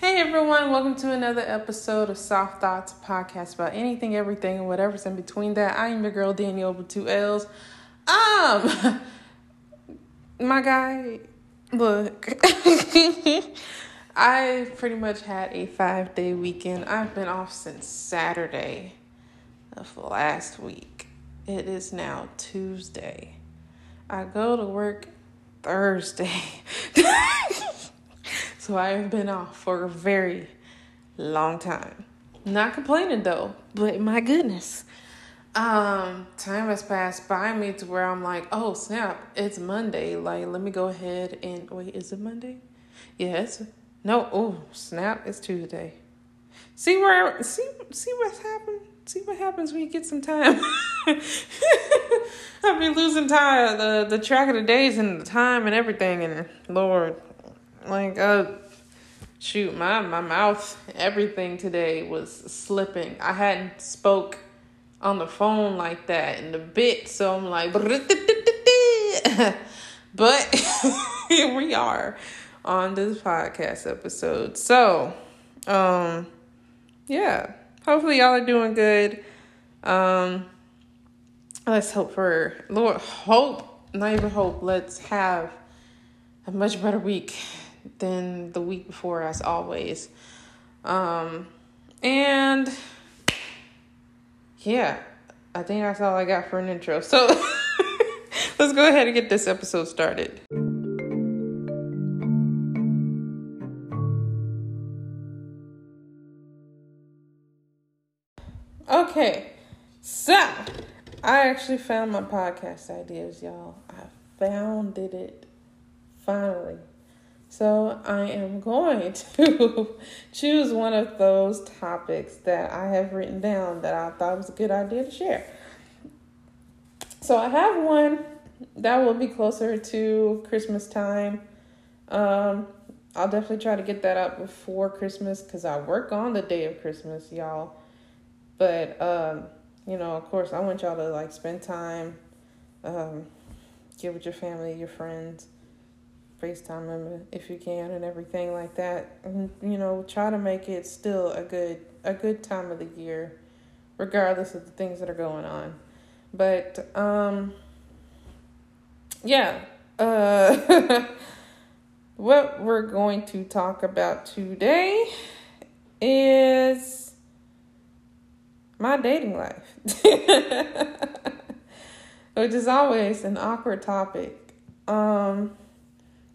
Hey everyone, welcome to another episode of Soft Thoughts podcast about anything, everything, and whatever's in between that. I am your girl Danielle with two L's. Um, my guy, look, I pretty much had a five day weekend. I've been off since Saturday of last week. It is now Tuesday. I go to work Thursday. So I have been off for a very long time. Not complaining though, but my goodness. Um, time has passed by me to where I'm like, oh snap, it's Monday. Like, let me go ahead and wait, is it Monday? Yes. No, oh snap, it's Tuesday. See where see see what's happened? See what happens when you get some time. I've been losing time, the the track of the days and the time and everything, and Lord, like uh shoot my my mouth everything today was slipping. I hadn't spoke on the phone like that in a bit so i'm like but here we are on this podcast episode. So um yeah hopefully y'all are doing good. Um let's hope for lord hope not even hope let's have a much better week than the week before, as always. Um, and yeah, I think that's all I got for an intro. So let's go ahead and get this episode started. Okay, so I actually found my podcast ideas, y'all. I found it finally. So I am going to choose one of those topics that I have written down that I thought was a good idea to share. So I have one that will be closer to Christmas time. Um, I'll definitely try to get that up before Christmas because I work on the day of Christmas, y'all. But um, you know, of course, I want y'all to like spend time, um, get with your family, your friends FaceTime them if you can and everything like that. And, you know, try to make it still a good a good time of the year, regardless of the things that are going on. But um yeah. Uh what we're going to talk about today is my dating life. Which is always an awkward topic. Um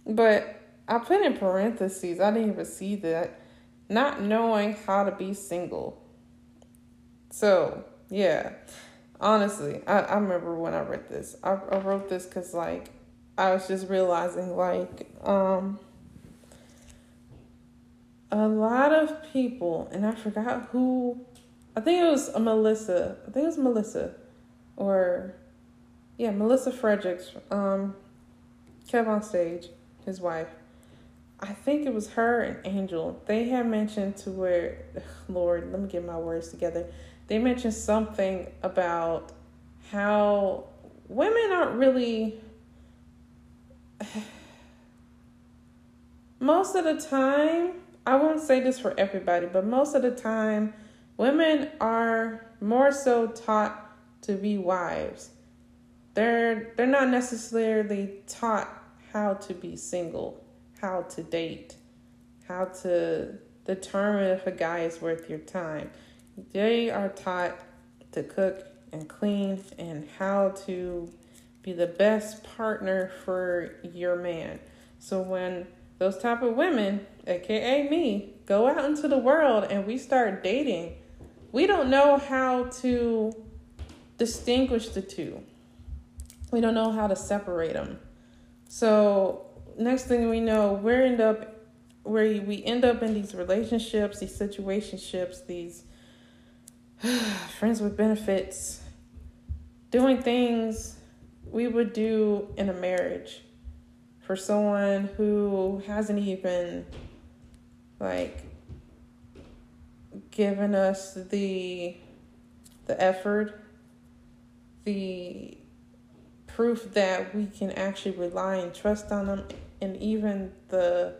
but I put in parentheses, I didn't even see that, not knowing how to be single. So, yeah, honestly, I, I remember when I read this. I, I wrote this because, like, I was just realizing, like, um, a lot of people, and I forgot who, I think it was Melissa. I think it was Melissa, or yeah, Melissa Fredericks, um, Kev on stage his wife, I think it was her and Angel. They had mentioned to where, Lord, let me get my words together. They mentioned something about how women aren't really. Most of the time, I won't say this for everybody, but most of the time, women are more so taught to be wives. They're they're not necessarily taught how to be single, how to date, how to determine if a guy is worth your time. They are taught to cook and clean and how to be the best partner for your man. So when those type of women, aka me, go out into the world and we start dating, we don't know how to distinguish the two. We don't know how to separate them. So next thing we know, we end up where we end up in these relationships, these situationships, these friends with benefits, doing things we would do in a marriage for someone who hasn't even like given us the the effort, the proof that we can actually rely and trust on them and even the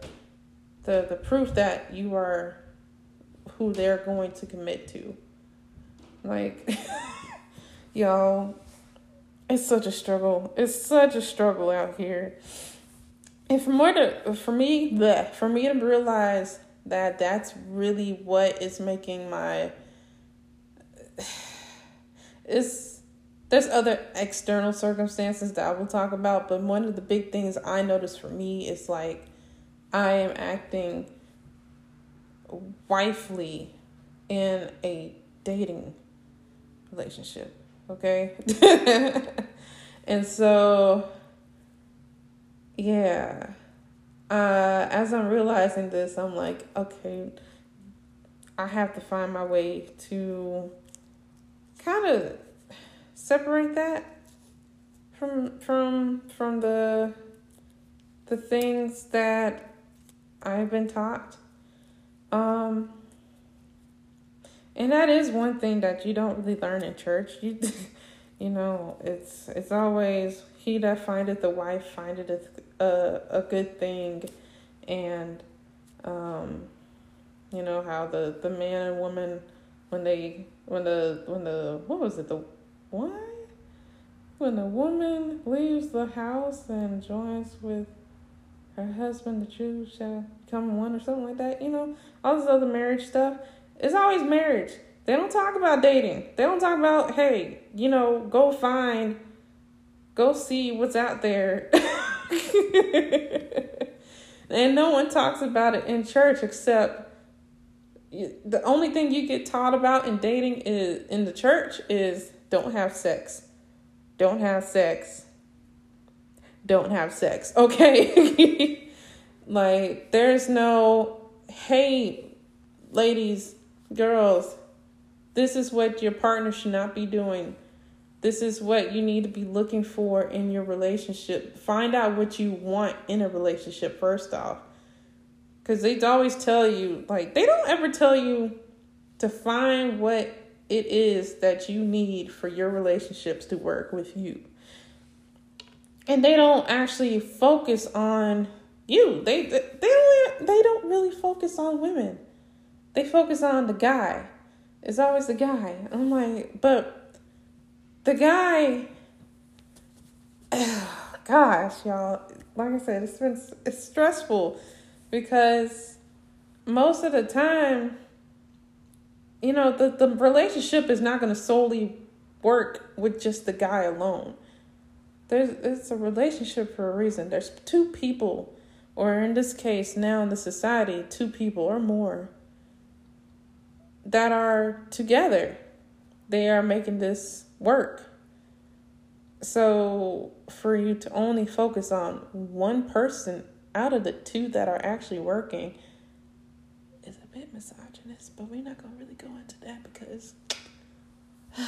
the the proof that you are who they're going to commit to. Like, y'all, it's such a struggle. It's such a struggle out here. And for more to for me, the for me to realize that that's really what is making my it's there's other external circumstances that I will talk about, but one of the big things I notice for me is like I am acting wifely in a dating relationship. Okay. and so, yeah. Uh, as I'm realizing this, I'm like, okay, I have to find my way to kind of separate that from from from the the things that I've been taught. Um and that is one thing that you don't really learn in church. You you know, it's it's always he that findeth the wife findeth a a, good thing and um you know how the the man and woman when they when the when the what was it the what? When a woman leaves the house and joins with her husband the two shall become one or something like that you know all this other marriage stuff it's always marriage. They don't talk about dating. They don't talk about hey you know go find go see what's out there. And no one talks about it in church except the only thing you get taught about in dating is in the church is don't have sex. Don't have sex. Don't have sex. Okay? like there's no hey ladies, girls, this is what your partner should not be doing. This is what you need to be looking for in your relationship. Find out what you want in a relationship first off because they always tell you, like, they don't ever tell you to find what it is that you need for your relationships to work with you. And they don't actually focus on you. They they, don't they don't really focus on women. They focus on the guy. It's always the guy. I'm like, but the guy gosh, y'all, like I said, it's been it's stressful because most of the time, you know, the, the relationship is not going to solely work with just the guy alone. There's it's a relationship for a reason. There's two people, or in this case, now in the society, two people or more that are together. They are making this work. So, for you to only focus on one person out of the two that are actually working misogynist, but we're not to really go into that because.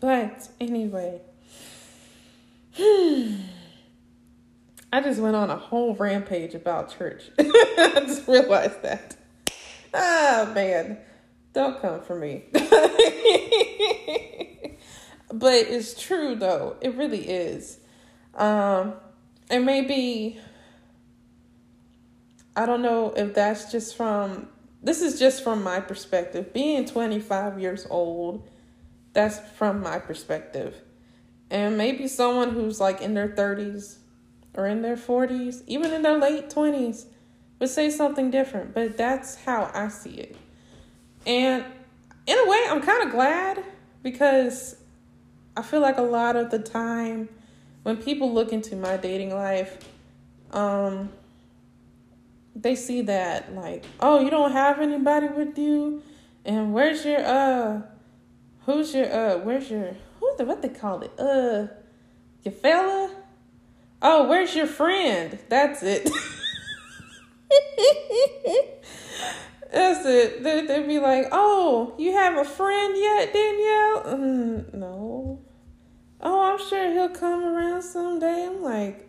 but anyway. I just went on a whole rampage about church. I just realized that. Ah, man. Don't come for me. but it's true, though. It really is. Um, and maybe I don't know if that's just from this is just from my perspective. Being 25 years old, that's from my perspective. And maybe someone who's like in their 30s or in their 40s, even in their late 20s, would say something different. But that's how I see it. And in a way, I'm kind of glad because I feel like a lot of the time when people look into my dating life, um, they see that like, oh, you don't have anybody with you, and where's your uh, who's your uh, where's your who's the what they call it uh, your fella? Oh, where's your friend? That's it. That's it. They, would be like, oh, you have a friend yet, Danielle? Mm, no. Oh, I'm sure he'll come around someday. I'm like,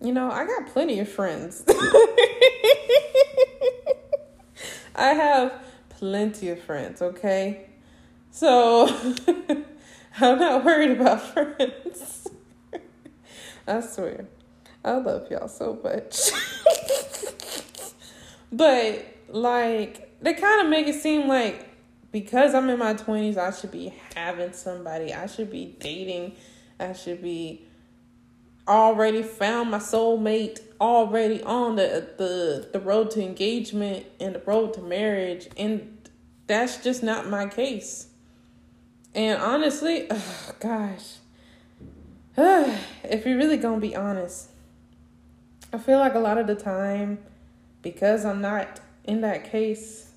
you know, I got plenty of friends. I have plenty of friends, okay? So I'm not worried about friends. I swear. I love y'all so much. but like they kind of make it seem like because I'm in my 20s, I should be having somebody. I should be dating. I should be already found my soulmate, already on the the the road to engagement and the road to marriage and that's just not my case. And honestly, oh gosh. if you're really to be honest, I feel like a lot of the time because I'm not in that case,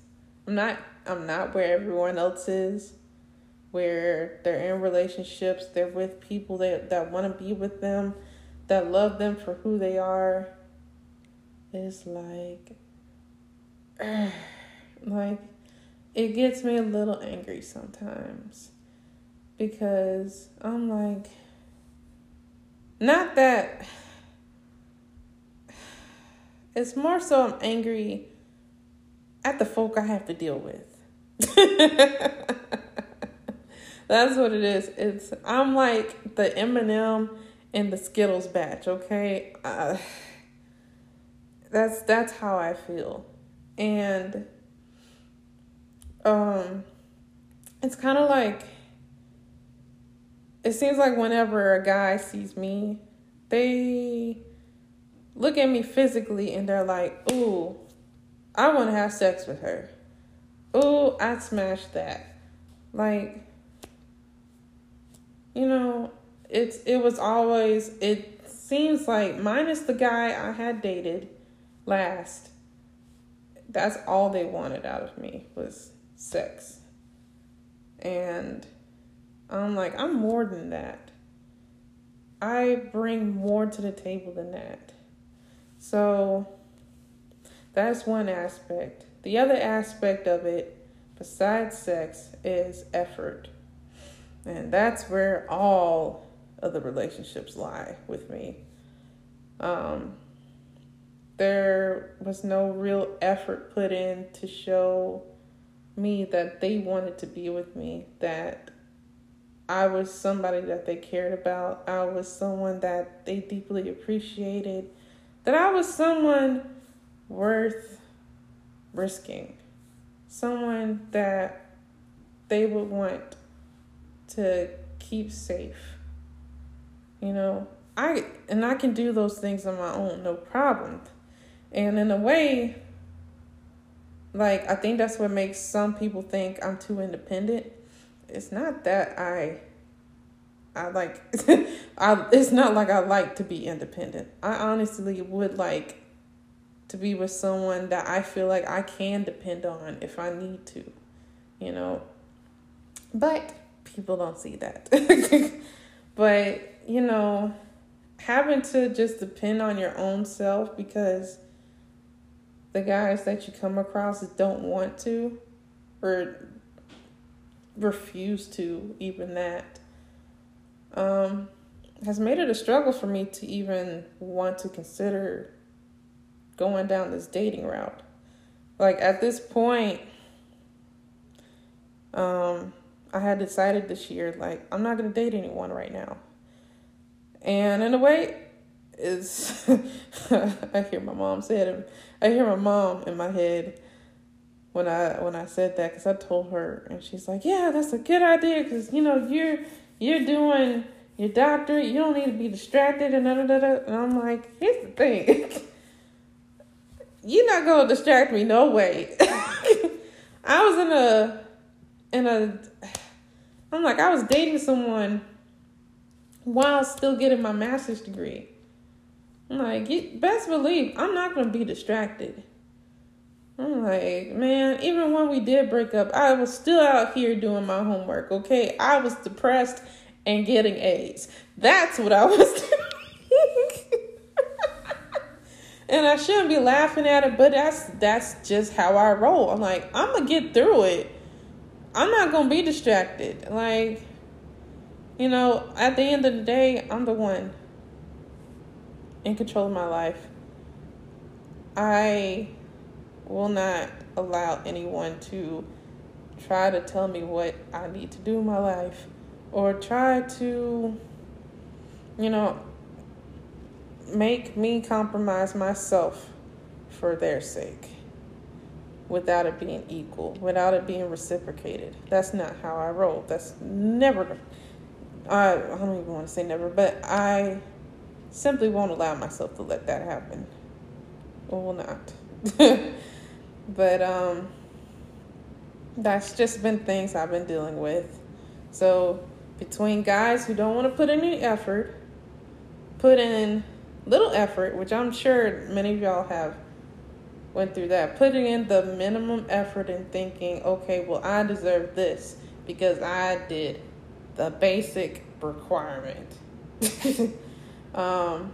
I'm not I'm not where everyone else is, where they're in relationships, they're with people that, that want to be with them, that love them for who they are. is like, like, it gets me a little angry sometimes because I'm like, not that, it's more so I'm angry at the folk I have to deal with. That's what it is. It's I'm like the M&M and the Skittles batch, okay? Uh, that's that's how I feel. And um it's kind of like it seems like whenever a guy sees me, they look at me physically and they're like, "Ooh, I want to have sex with her." oh, I smashed that. Like, you know, it's it was always it seems like minus the guy I had dated last, that's all they wanted out of me was sex. And I'm like, I'm more than that. I bring more to the table than that. So that's one aspect. The other aspect of it, besides sex, is effort. And that's where all of the relationships lie with me. Um, there was no real effort put in to show me that they wanted to be with me, that I was somebody that they cared about, I was someone that they deeply appreciated, that I was someone worth risking. Someone that they would want to keep safe. You know, I and I can do those things on my own, no problem. And in a way, like I think that's what makes some people think I'm too independent. It's not that I I like I it's not like I like to be independent. I honestly would like to be with someone that I feel like I can depend on if I need to, you know. But people don't see that. but, you know, having to just depend on your own self because the guys that you come across don't want to or refuse to even that um, has made it a struggle for me to even want to consider going down this dating route. Like at this point, um, I had decided this year, like, I'm not gonna date anyone right now. And in a way, is I hear my mom said it. I hear my mom in my head when I when I said that because I told her and she's like, yeah, that's a good idea because you know you're you're doing your doctorate, you don't need to be distracted and da da da. And I'm like, here's the thing. you're not gonna distract me no way i was in a in a i'm like i was dating someone while still getting my master's degree i'm like best believe i'm not gonna be distracted i'm like man even when we did break up i was still out here doing my homework okay i was depressed and getting a's that's what i was doing and I shouldn't be laughing at it, but that's that's just how I roll. I'm like, I'm gonna get through it. I'm not gonna be distracted. Like, you know, at the end of the day, I'm the one in control of my life. I will not allow anyone to try to tell me what I need to do in my life or try to, you know, make me compromise myself for their sake. without it being equal, without it being reciprocated. That's not how I roll. That's never. I, I don't even want to say never, but I simply won't allow myself to let that happen. Or will not. but um, that's just been things I've been dealing with. So between guys who don't want to put in any effort, put in little effort, which I'm sure many of y'all have went through that, putting in the minimum effort and thinking, okay, well, I deserve this because I did the basic requirement. um,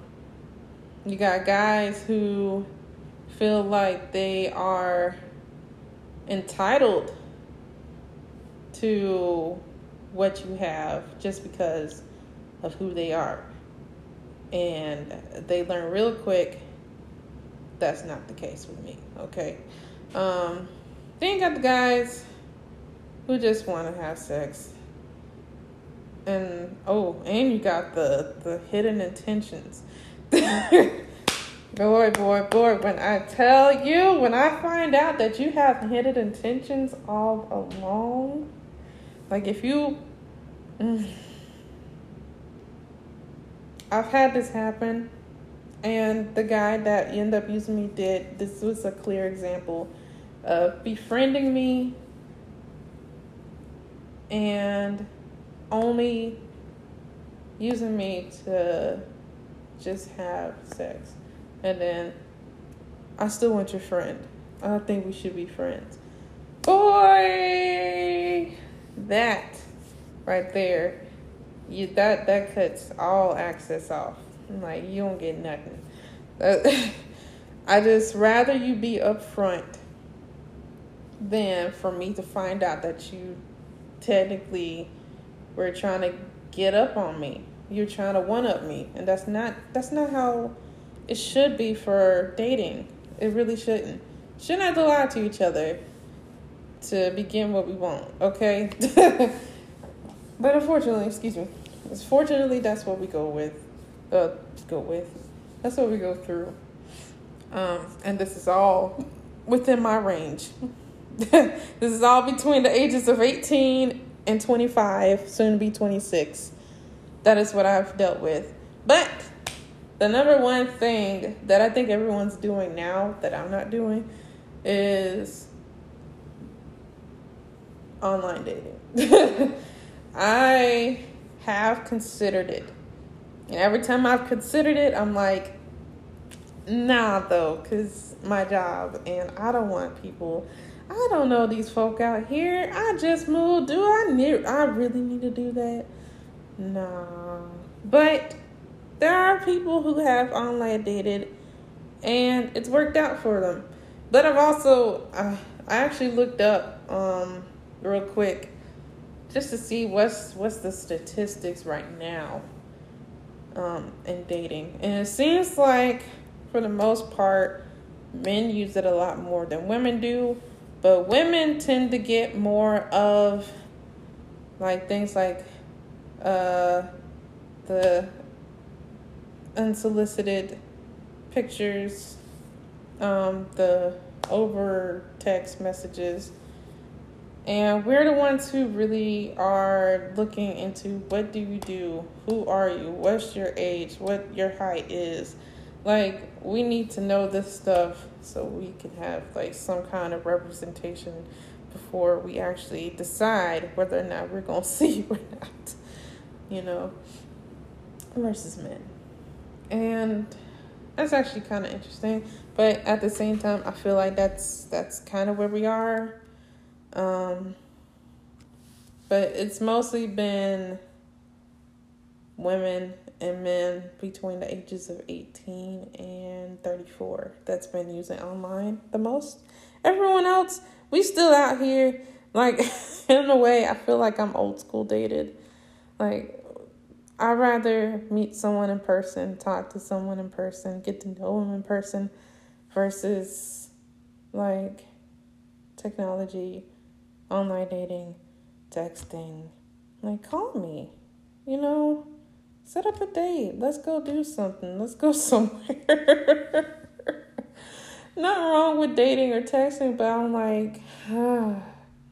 you got guys who feel like they are entitled to what you have just because of who they are. And they learn real quick that's not the case with me, okay? Um, then you got the guys who just want to have sex. And oh, and you got the the hidden intentions. boy, boy, boy, when I tell you, when I find out that you have hidden intentions all along, like if you I've had this happen and the guy that ended up using me did this was a clear example of befriending me and only using me to just have sex. And then I still want your friend. I think we should be friends. Boy, that right there, you that that cuts all access off. Like you don't get nothing. I just rather you be upfront than for me to find out that you technically were trying to get up on me. You're trying to one up me, and that's not that's not how it should be for dating. It really shouldn't. Shouldn't have to lie to each other to begin what we want, okay? but unfortunately, excuse me. Fortunately, that's what we go with uh, go with. That's what we go through. Um, and this is all within my range. this is all between the ages of 18 and 25, soon to be 26. That is what I've dealt with. But the number one thing that I think everyone's doing now that I'm not doing is online dating. I have considered it and every time I've considered it, I'm like, nah, though, because my job, and I don't want people. I don't know these folk out here. I just moved. Do I need? I really need to do that? Nah. But there are people who have online dated, and it's worked out for them. But I've also, uh, I actually looked up um, real quick just to see what's what's the statistics right now um, in dating. And it seems like, for the most part, men use it a lot more than women do. But women tend to get more of like things like uh, the unsolicited pictures, um, the over text messages, and we're the ones who really are looking into what do you do? Who are you? What's your age? What your height is? Like, we need to know this stuff so we can have like some kind of representation before we actually decide whether or not we're to see or not. You know, versus men. And that's actually kind of interesting, but at the same time, I feel like that's that's kind of where we are um, but it's mostly been women and men between the ages of 18 and 34 that's been using online the most. Everyone else, we still out here. Like, in a way, I feel like I'm old school dated. Like, I'd rather meet someone in person, talk to someone in person, get to know them in person versus like technology online dating, texting. Like, call me. You know, set up a date. Let's go do something. Let's go somewhere. nothing wrong with dating or texting, but I'm like, ah,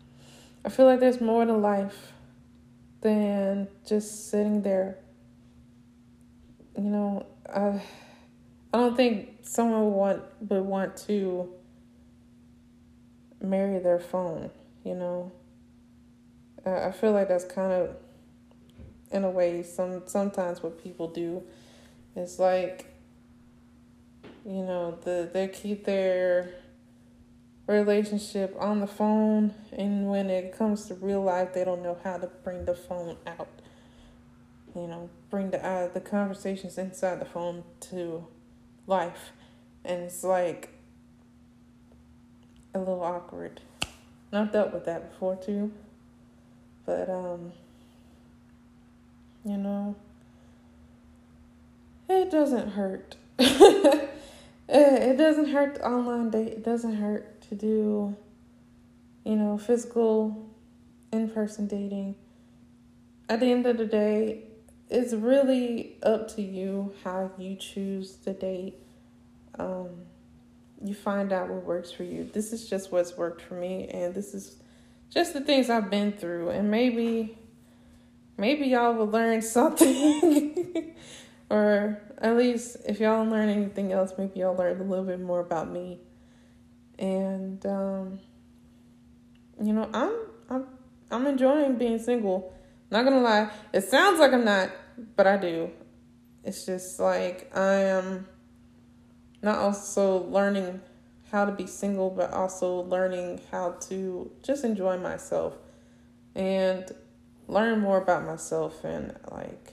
I feel like there's more to life than just sitting there. You know, I I don't think someone would want would want to marry their phone, you know. I feel like that's kind of in a way some sometimes what people do is like you know the they keep their relationship on the phone and when it comes to real life they don't know how to bring the phone out you know bring the uh, the conversations inside the phone to life. And it's like a little awkward. And I've dealt with that before too. But, um, you know, it doesn't hurt. it doesn't hurt to online date. It doesn't hurt to do, you know, physical, in person dating. At the end of the day, it's really up to you how you choose to date. Um, you find out what works for you. This is just what's worked for me, and this is just the things I've been through. And maybe, maybe y'all will learn something, or at least if y'all don't learn anything else, maybe y'all learn a little bit more about me. And um, you know, I'm I'm I'm enjoying being single. Not gonna lie, it sounds like I'm not, but I do. It's just like I am not also learning how to be single, but also learning how to just enjoy myself and learn more about myself and like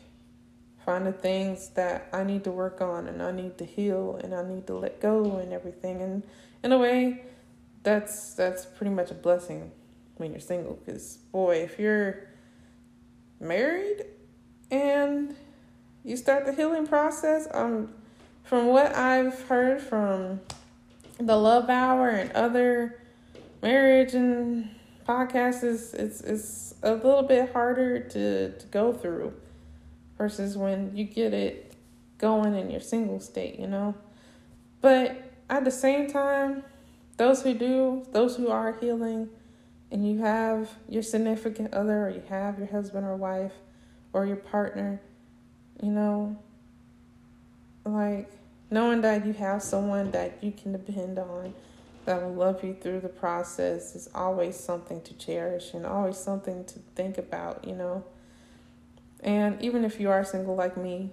find the things that I need to work on and I need to heal and I need to let go and everything. And in a way, that's that's pretty much a blessing when you're single because boy, if you're married and you start the healing process, um, from what I've heard from the Love Hour and other marriage and podcasts, is it's it's a little bit harder to, to go through versus when you get it going in your single state, you know. But at the same time, those who do, those who are healing, and you have your significant other or you have your husband or wife or your partner, you know, like knowing that you have someone that you can depend on that will love you through the process is always something to cherish and always something to think about, you know. And even if you are single like me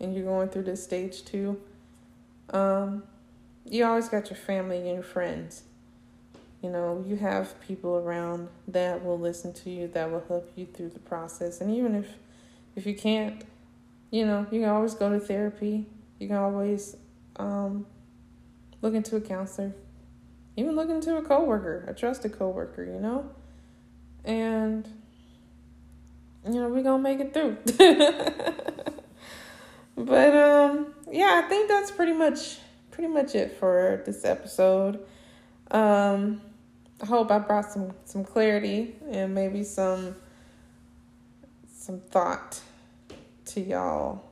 and you're going through this stage too, um, you always got your family and your friends you know, you have people around that will listen to you, that will help you through the process. And even if if you can't, you know, you can always go to therapy. You can always um, look into a counselor. Even looking to a coworker, a trusted coworker, you know? And you know, we're gonna make it through. but um yeah, I think that's pretty much pretty much it for this episode. Um I hope I brought some some clarity and maybe some some thought to y'all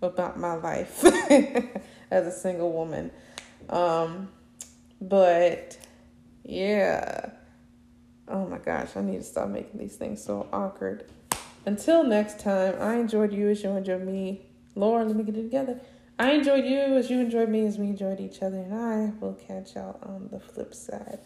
about my life as a single woman. Um, but yeah. Oh my gosh, I need to stop making these things so awkward. Until next time, I enjoyed you as you enjoyed me. Lord, let me get it together. I enjoyed you as you enjoyed me as we enjoyed each other, and I will catch y'all on the flip side.